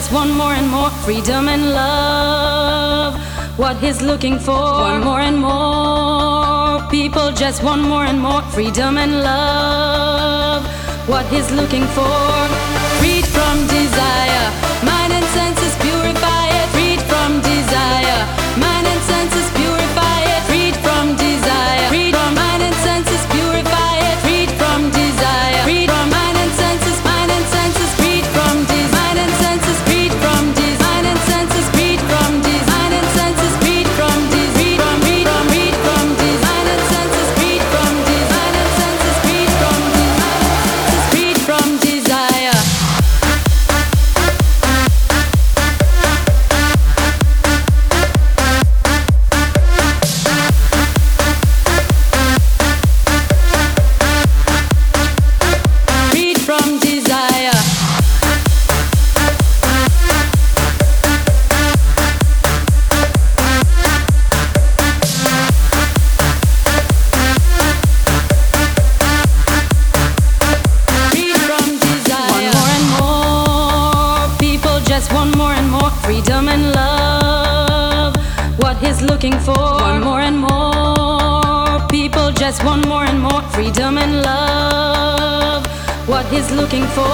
Just want more and more freedom and love. What he's looking for, want more and more. People just want more and more freedom and love. What he's looking for, freed from desire. Just want more and more freedom and love. What he's looking for. Want more and more. People just want more and more freedom and love. What he's looking for.